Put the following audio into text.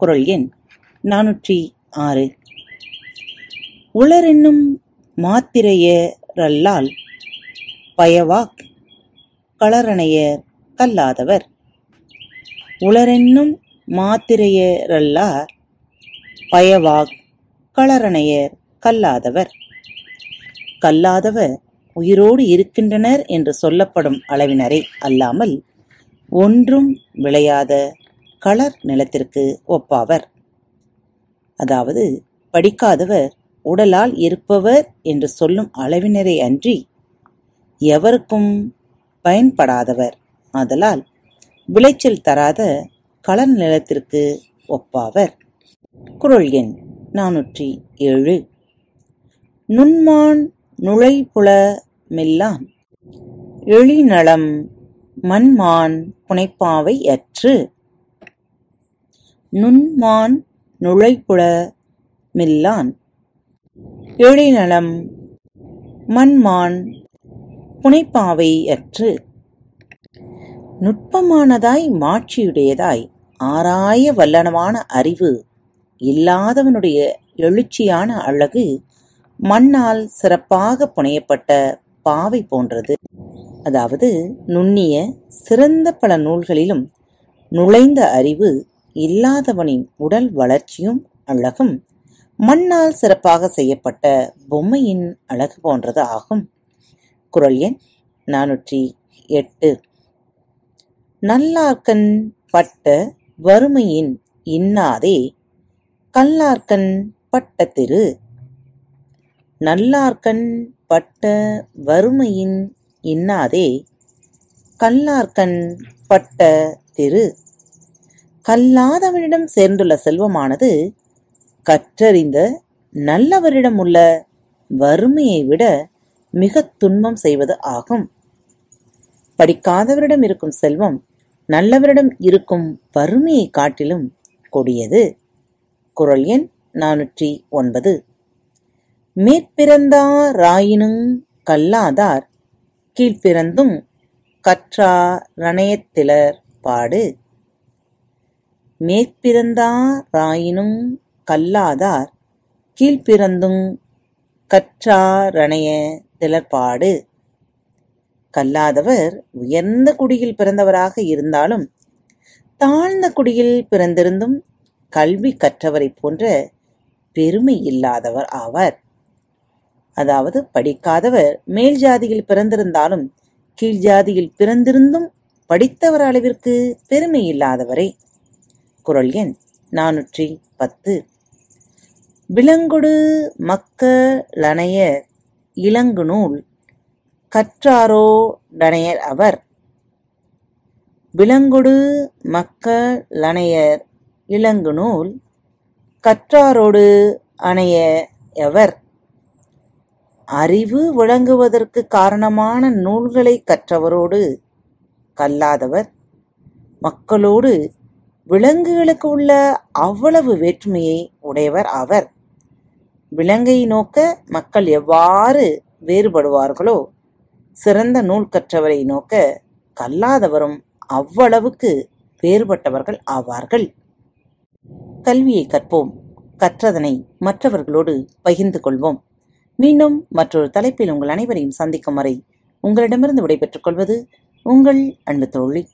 குரல் எண் நானூற்றி ஆறு உளரென்னும் மாத்திரையரல்லால் பயவாக் களரணையர் கல்லாதவர். உளரென்னும் மாத்திரையரல்லார் பயவாக் களரணையர் கல்லாதவர். கல்லாதவர் உயிரோடு இருக்கின்றனர் என்று சொல்லப்படும் அளவினரை அல்லாமல் ஒன்றும் விளையாத களர் நிலத்திற்கு ஒப்பாவர். அதாவது படிக்காதவர் உடலால் இருப்பவர் என்று சொல்லும் அளவினரே அன்றி எவருக்கும் பயன்படாதவர். ஆதலால் விளைச்சல் தராத களர் நிலத்திற்கு ஒப்பாவர். குறள் எண் நானூற்றி ஏழு. நுண்மான் நுழைபுல மெல்லாம் எழிநலம் மண்மான் புனைப்பாவை அற்று நுண்மான் நுழைப்புட மில்லான் எழிநலம் மண்மான் புனைப்பாவை அற்று. நுட்பமானதாய் மாட்சியுடையதாய் ஆராய வல்லனமான அறிவு இல்லாதவனுடைய எழுச்சியான அழகு மண்ணால் சிறப்பாக புனையப்பட்ட பாவை போன்றது. அதாவது நுண்ணிய சிறந்த பல நூல்களிலும் நுழைந்த அறிவு இல்லாதவனின் உடல் வளர்ச்சியும் அழகும். மண்ணால் சிறப்பாக செய்யப்பட்ட பொம்மையின் அழகு போன்றது ஆகும். குரல் எண் நானூற்றி எட்டு. நல்லார்கண் பட்ட வறுமையின் இன்னாதே கல்லார்கண் பட்ட திரு. நல்லார்கண் பட்ட வறுமையின் இன்னாதே கல்லார்கண் பட்ட திரு. கல்லாதவனிடம் சேர்ந்துள்ள செல்வமானது கற்றறிந்த நல்லவரிடம் உள்ள வறுமையை விட மிக துன்பம் செய்வது ஆகும். படிக்காதவரிடம் இருக்கும் செல்வம் நல்லவரிடம் இருக்கும் வறுமையை காட்டிலும் கொடியது. குரல் எண் நானூற்றி ஒன்பது. மேற்பிறந்தாராயினுங் கல்லாதார் கீழ்ப்பிறந்தும் கற்றாரணயத்திலர் பாடு. மேற்பிறந்தாராயினும் கல்லாதார் கீழ்ப்பிறந்துங் கற்றாரணைய திலர்பாடு கல்லாதவர் உயர்ந்த குடியில் பிறந்தவராக இருந்தாலும் தாழ்ந்த குடியில் பிறந்திருந்தும் கல்வி கற்றவரைப் போன்ற பெருமை இல்லாதவர் ஆவார். அதாவது படிக்காதவர் மேல் ஜாதியில் பிறந்திருந்தாலும் கீழ் ஜாதியில் பிறந்திருந்தும் படித்தவர் அளவிற்கு பெருமை இல்லாதவரே. குரல் எண் நானூற்றி பத்து. விலங்கொடு மக்களணையர் இளங்குநூல் கற்றாரோ டனையர் அவர். விலங்கொடு மக்களணையர் இளங்கு நூல் கற்றாரோடு அணைய எவர். அறிவு விளங்குவதற்கு காரணமான நூல்களை கற்றவரோடு கல்லாதவர். மக்களோடு விலங்குகளுக்கு உள்ள அவ்வளவு வேற்றுமையை உடையவர் ஆவர் விலங்கை நோக்க மக்கள் எவ்வாறு வேறுபடுவார்களோ சிறந்த நூல் கற்றவரை நோக்க கல்லாதவரும் அவ்வளவுக்கு வேறுபட்டவர்கள் ஆவார்கள். கல்வியை கற்போம் கற்றதனை மற்றவர்களோடு பகிர்ந்து கொள்வோம். மீண்டும் மற்றொரு தலைப்பில் உங்கள் அனைவரையும் சந்திக்கும் வரை உங்களிடமிருந்து விடைபெற்றுக் கொள்வது உங்கள் அன்பு தோழி.